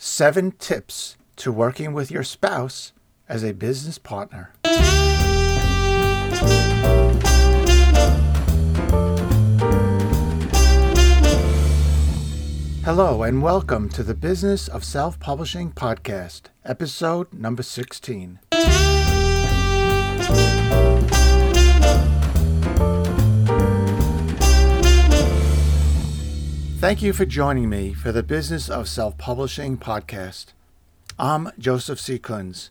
Seven tips to working with your spouse as a business partner. Hello, and welcome to the Business of Self Publishing podcast, episode number 16. Thank you for joining me for the Business of Self Publishing podcast. I'm Joseph C. Kunz.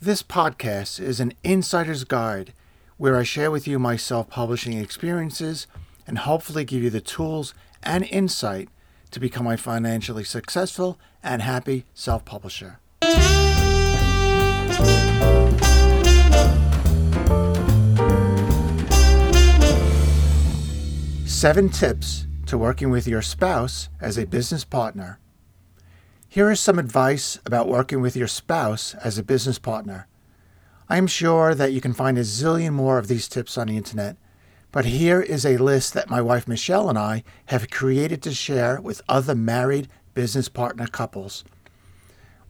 This podcast is an insider's guide where I share with you my self publishing experiences and hopefully give you the tools and insight to become a financially successful and happy self publisher. Seven tips to working with your spouse as a business partner. Here is some advice about working with your spouse as a business partner. I am sure that you can find a zillion more of these tips on the internet, but here is a list that my wife Michele and I have created to share with other married business partner couples.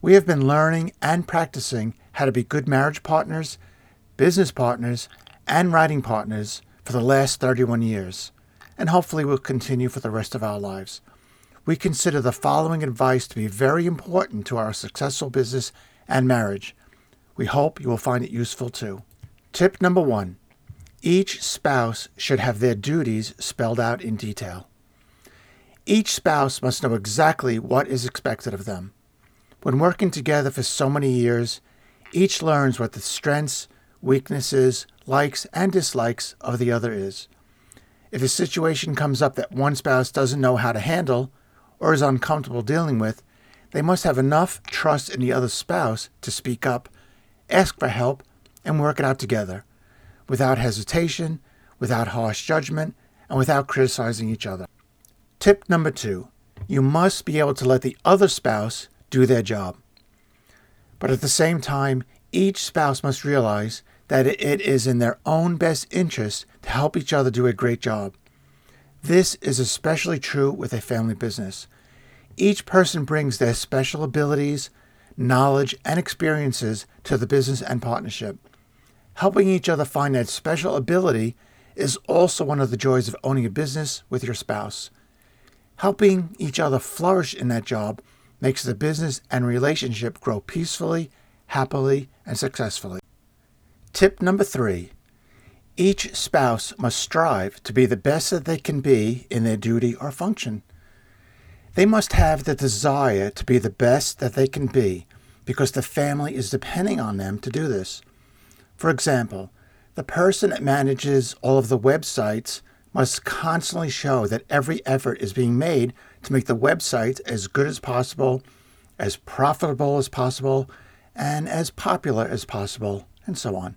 We have been learning and practicing how to be good marriage partners, business partners, and writing partners for the last 31 years and hopefully will continue for the rest of our lives. We consider the following advice to be very important to our successful business and marriage. We hope you will find it useful too. Tip number one each spouse should have their duties spelled out in detail. Each spouse must know exactly what is expected of them. When working together for so many years, each learns what the strengths, weaknesses, likes, and dislikes of the other is. If a situation comes up that one spouse doesn't know how to handle or is uncomfortable dealing with, they must have enough trust in the other spouse to speak up, ask for help, and work it out together, without hesitation, without harsh judgment, and without criticizing each other. Tip number two you must be able to let the other spouse do their job. But at the same time, each spouse must realize that it is in their own best interest to help each other do a great job. This is especially true with a family business. Each person brings their special abilities, knowledge, and experiences to the business and partnership. Helping each other find that special ability is also one of the joys of owning a business with your spouse. Helping each other flourish in that job makes the business and relationship grow peacefully, happily, and successfully. Tip number three each spouse must strive to be the best that they can be in their duty or function. They must have the desire to be the best that they can be because the family is depending on them to do this. For example, the person that manages all of the websites must constantly show that every effort is being made to make the website as good as possible, as profitable as possible, and as popular as possible, and so on.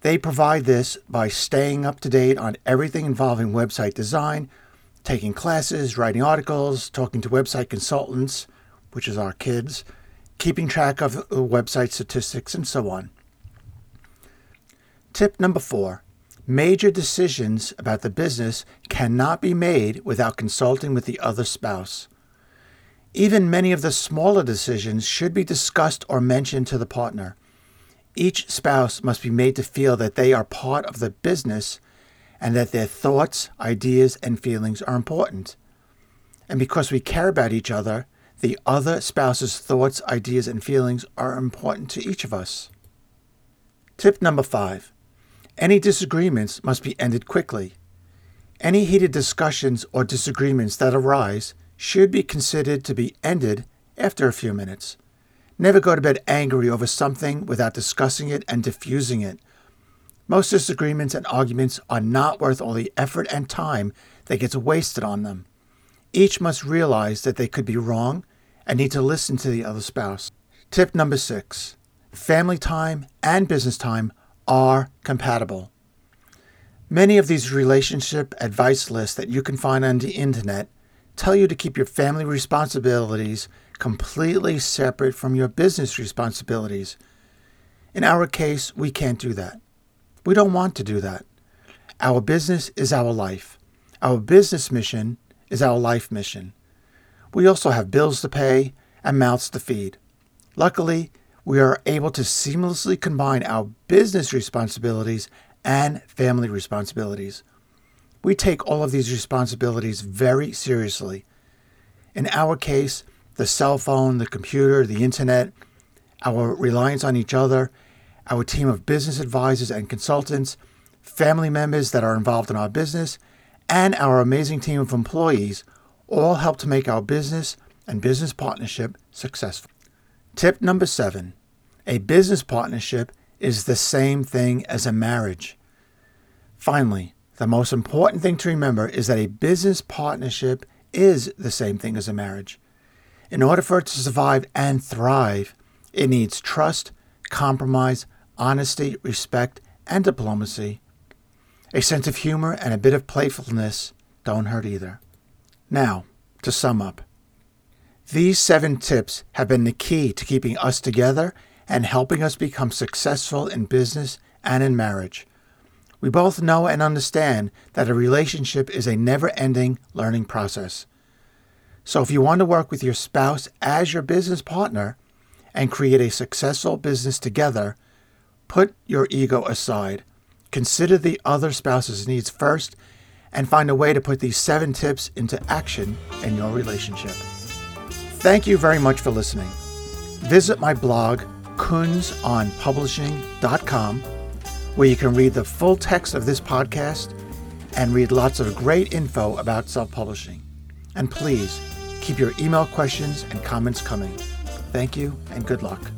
They provide this by staying up to date on everything involving website design, taking classes, writing articles, talking to website consultants, which is our kids, keeping track of website statistics, and so on. Tip number four major decisions about the business cannot be made without consulting with the other spouse. Even many of the smaller decisions should be discussed or mentioned to the partner. Each spouse must be made to feel that they are part of the business and that their thoughts, ideas, and feelings are important. And because we care about each other, the other spouse's thoughts, ideas, and feelings are important to each of us. Tip number five any disagreements must be ended quickly. Any heated discussions or disagreements that arise should be considered to be ended after a few minutes. Never go to bed angry over something without discussing it and diffusing it. Most disagreements and arguments are not worth all the effort and time that gets wasted on them. Each must realize that they could be wrong and need to listen to the other spouse. Tip number six family time and business time are compatible. Many of these relationship advice lists that you can find on the internet tell you to keep your family responsibilities completely separate from your business responsibilities. In our case, we can't do that. We don't want to do that. Our business is our life. Our business mission is our life mission. We also have bills to pay, and mouths to feed. Luckily, we are able to seamlessly combine our business responsibilities and family responsibilities. We take all of these responsibilities very seriously. In our case, the cell phone, the computer, the internet, our reliance on each other, our team of business advisors and consultants, family members that are involved in our business, and our amazing team of employees all help to make our business and business partnership successful. Tip number seven a business partnership is the same thing as a marriage. Finally, the most important thing to remember is that a business partnership is the same thing as a marriage. In order for it to survive and thrive, it needs trust, compromise, honesty, respect, and diplomacy. A sense of humor and a bit of playfulness don't hurt either. Now, to sum up, these seven tips have been the key to keeping us together and helping us become successful in business and in marriage. We both know and understand that a relationship is a never ending learning process. So, if you want to work with your spouse as your business partner and create a successful business together, put your ego aside. Consider the other spouse's needs first and find a way to put these seven tips into action in your relationship. Thank you very much for listening. Visit my blog, kunzonpublishing.com, where you can read the full text of this podcast and read lots of great info about self publishing. And please keep your email questions and comments coming. Thank you and good luck.